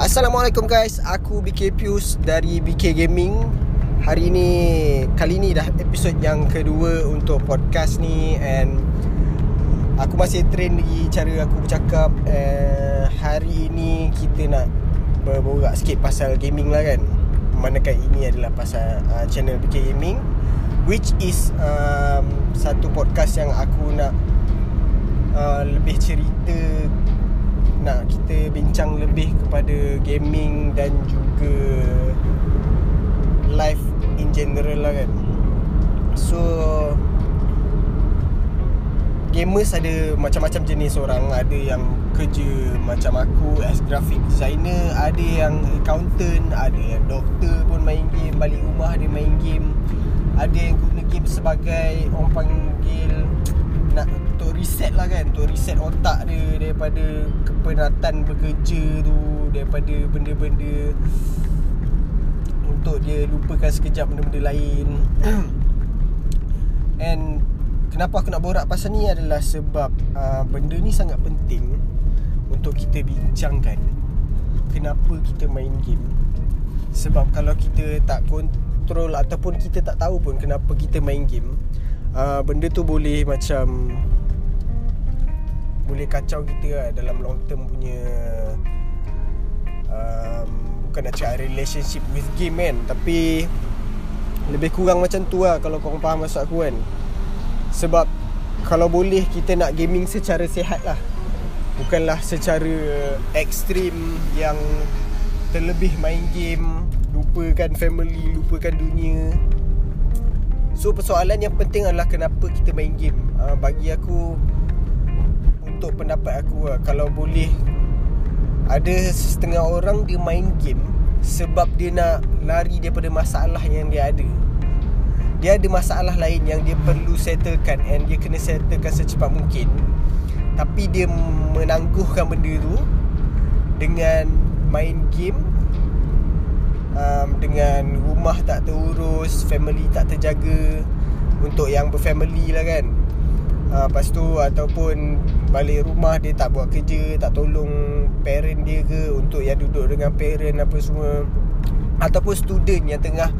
Assalamualaikum guys. Aku BK Pius dari BK Gaming. Hari ni Kali ni dah episod yang kedua Untuk podcast ni And Aku masih train lagi Cara aku bercakap. Uh, Hari ini Kita nak Berborak sikit pasal gaming lah kan? Manakah ini adalah pasal uh, Channel BK Gaming Which is um, Satu podcast yang aku nak uh, Lebih cerita nak kita bincang lebih kepada gaming dan juga life in general lah kan. So gamers ada macam-macam jenis orang. Ada yang kerja macam aku as graphic designer ada yang accountant ada yang doktor pun main game balik rumah dia main game. Ada yang guna game sebagai orang panggil nak reset lah kan untuk reset otak dia daripada kepenatan bekerja tu daripada benda-benda untuk dia lupakan sekejap benda-benda lain. And kenapa aku nak borak pasal ni adalah sebab uh, benda ni sangat penting untuk kita bincangkan kenapa kita main game. Sebab kalau kita tak kontrol ataupun kita tak tahu pun kenapa kita main game uh, benda tu boleh macam boleh kacau kita lah dalam long term punya um, bukan nak cakap relationship with game kan tapi lebih kurang macam tu lah kalau korang faham maksud aku kan. Sebab kalau boleh kita nak gaming secara sihat lah. Bukanlah secara ekstrim yang terlebih main game lupakan family lupakan dunia. So persoalan yang penting adalah kenapa kita main game. Uh, Bagi aku Untuk pendapat aku uh, Kalau boleh Ada setengah orang dia main game Sebab dia nak lari daripada masalah yang dia ada. Dia ada masalah lain yang dia perlu settlekan And dia kena settlekan secepat mungkin. Tapi dia menangguhkan benda tu Dengan main game um, Dengan rumah tak terurus Family tak terjaga Untuk yang berfamily lah kan uh, Lepas tu ataupun Balik rumah dia tak buat kerja Tak tolong parent dia ke Untuk yang duduk dengan parent apa semua. Ataupun student yang tengah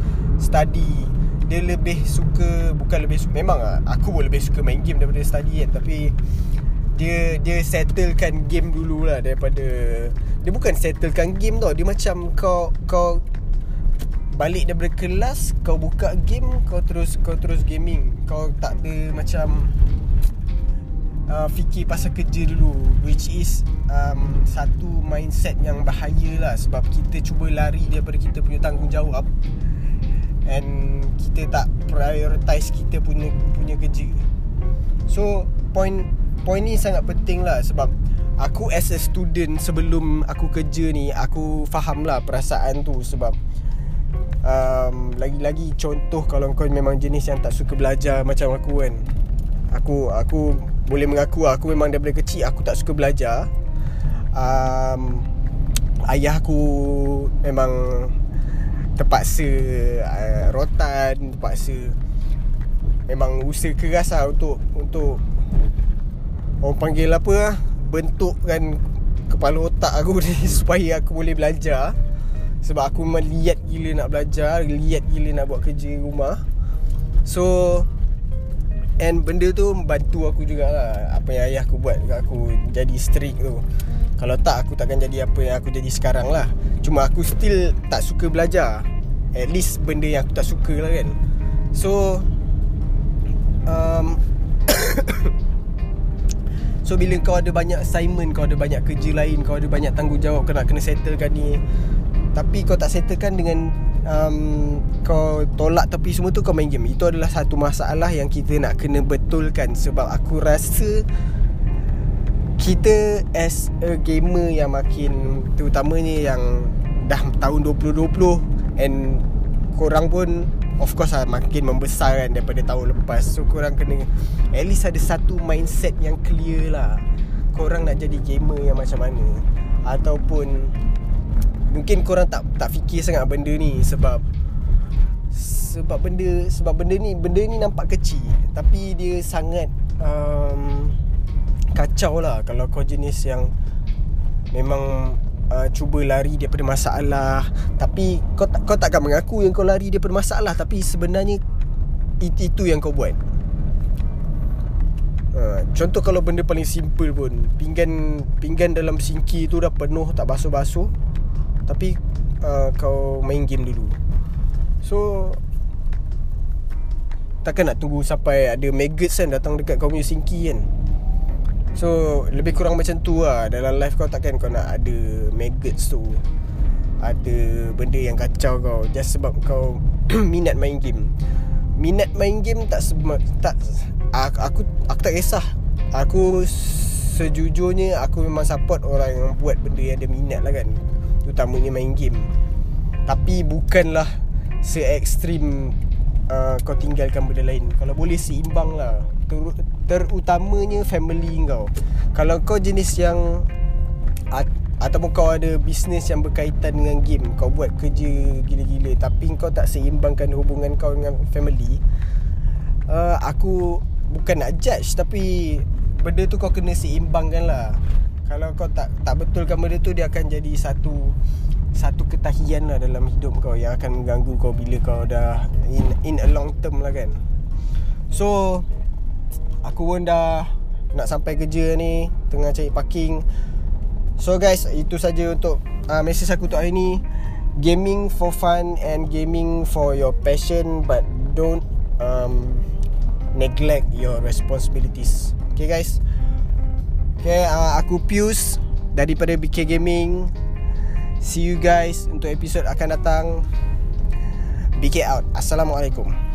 study Dia lebih suka Bukan lebih suka Memang lah Aku pun lebih suka main game daripada study kan Tapi dia dia settlekan game dulu lah daripada dia bukan settlekan game tau dia macam kau kau balik daripada kelas kau buka game kau terus kau terus gaming. Kau tak ada macam uh, fikir pasal kerja dulu which is um, satu mindset yang bahaya lah sebab kita cuba lari daripada kita punya tanggungjawab. And kita tak prioritize kita punya punya kerja. So point point ni sangat penting lah sebab aku as a student sebelum aku kerja ni aku faham lah perasaan tu sebab um, Lagi-lagi contoh Kalau kau memang jenis yang tak suka belajar Macam aku kan. Aku aku boleh mengaku Aku memang daripada kecil Aku tak suka belajar. Um, Ayah aku Memang Terpaksa uh, Rotan Terpaksa Memang usaha keras lah Untuk Untuk Orang panggil apa lah Bentukkan Kepala otak aku ni Supaya aku boleh belajar. Sebab aku memang liat gila nak belajar Liat gila nak buat kerja rumah. So And benda tu membantu aku jugalah. Apa yang ayah aku buat dekat aku Jadi strict tu. Kalau tak aku takkan jadi apa yang aku jadi sekarang lah. Cuma aku still tak suka belajar. At least benda yang aku tak suka lah kan. So um, So bila kau ada banyak assignment Kau ada banyak kerja lain Kau ada banyak tanggungjawab Kau nak kena settlekan ni tapi kau tak settlekan dengan um, Kau tolak tepi semua tu kau main game. Itu adalah satu masalah yang kita nak kena betulkan Sebab aku rasa Kita as a gamer yang makin Terutamanya yang dah tahun 2020 And korang pun of course lah makin membesar kan daripada tahun lepas. So korang kena at least ada satu mindset yang clear lah. Korang nak jadi gamer yang macam mana? Ataupun Mungkin korang tak tak fikir sangat benda ni sebab sebab benda sebab benda ni benda ni nampak kecil. Tapi dia sangat um, kacau lah kalau kau jenis yang memang uh, cuba lari daripada masalah. Tapi kau tak kau takkan mengaku yang kau lari daripada masalah. Tapi sebenarnya itu, itu yang kau buat. Uh, contoh kalau benda paling simple pun pinggan pinggan dalam sinki tu dah penuh tak basuh-basuh tapi uh, kau main game dulu. So takkan nak tunggu sampai ada maggots kan datang dekat kau punya sinki kan? So lebih kurang macam tu lah. Dalam life kau takkan kau nak ada maggots tu. Ada benda yang kacau kau. Just sebab kau minat main game. Minat main game tak sebab tak aku, aku aku tak kisah. Aku sejujurnya aku memang support orang yang buat benda yang dia minat lah kan Utamanya main game. Tapi bukanlah se-extreme uh, kau tinggalkan benda lain. Kalau boleh seimbang lah. Ter- terutamanya family kau. Kalau kau jenis yang at- ataupun kau ada bisnes yang berkaitan dengan game kau buat kerja gila-gila tapi kau tak seimbangkan hubungan kau dengan family uh, aku bukan nak judge tapi benda tu kau kena seimbangkan lah kalau kau tak tak betulkan benda tu dia akan jadi satu satu ketahian lah dalam hidup kau yang akan mengganggu kau bila kau dah in in a long term lah kan. So Aku pun dah nak sampai kerja ni Tengah cari parking. So guys, itu saja untuk uh, message aku untuk hari ni. Gaming for fun and gaming for your passion But don't um, neglect your responsibilities. Okay guys Okay, uh, aku Pius Daripada BK Gaming. See you guys untuk episod akan datang. BK out. Assalamualaikum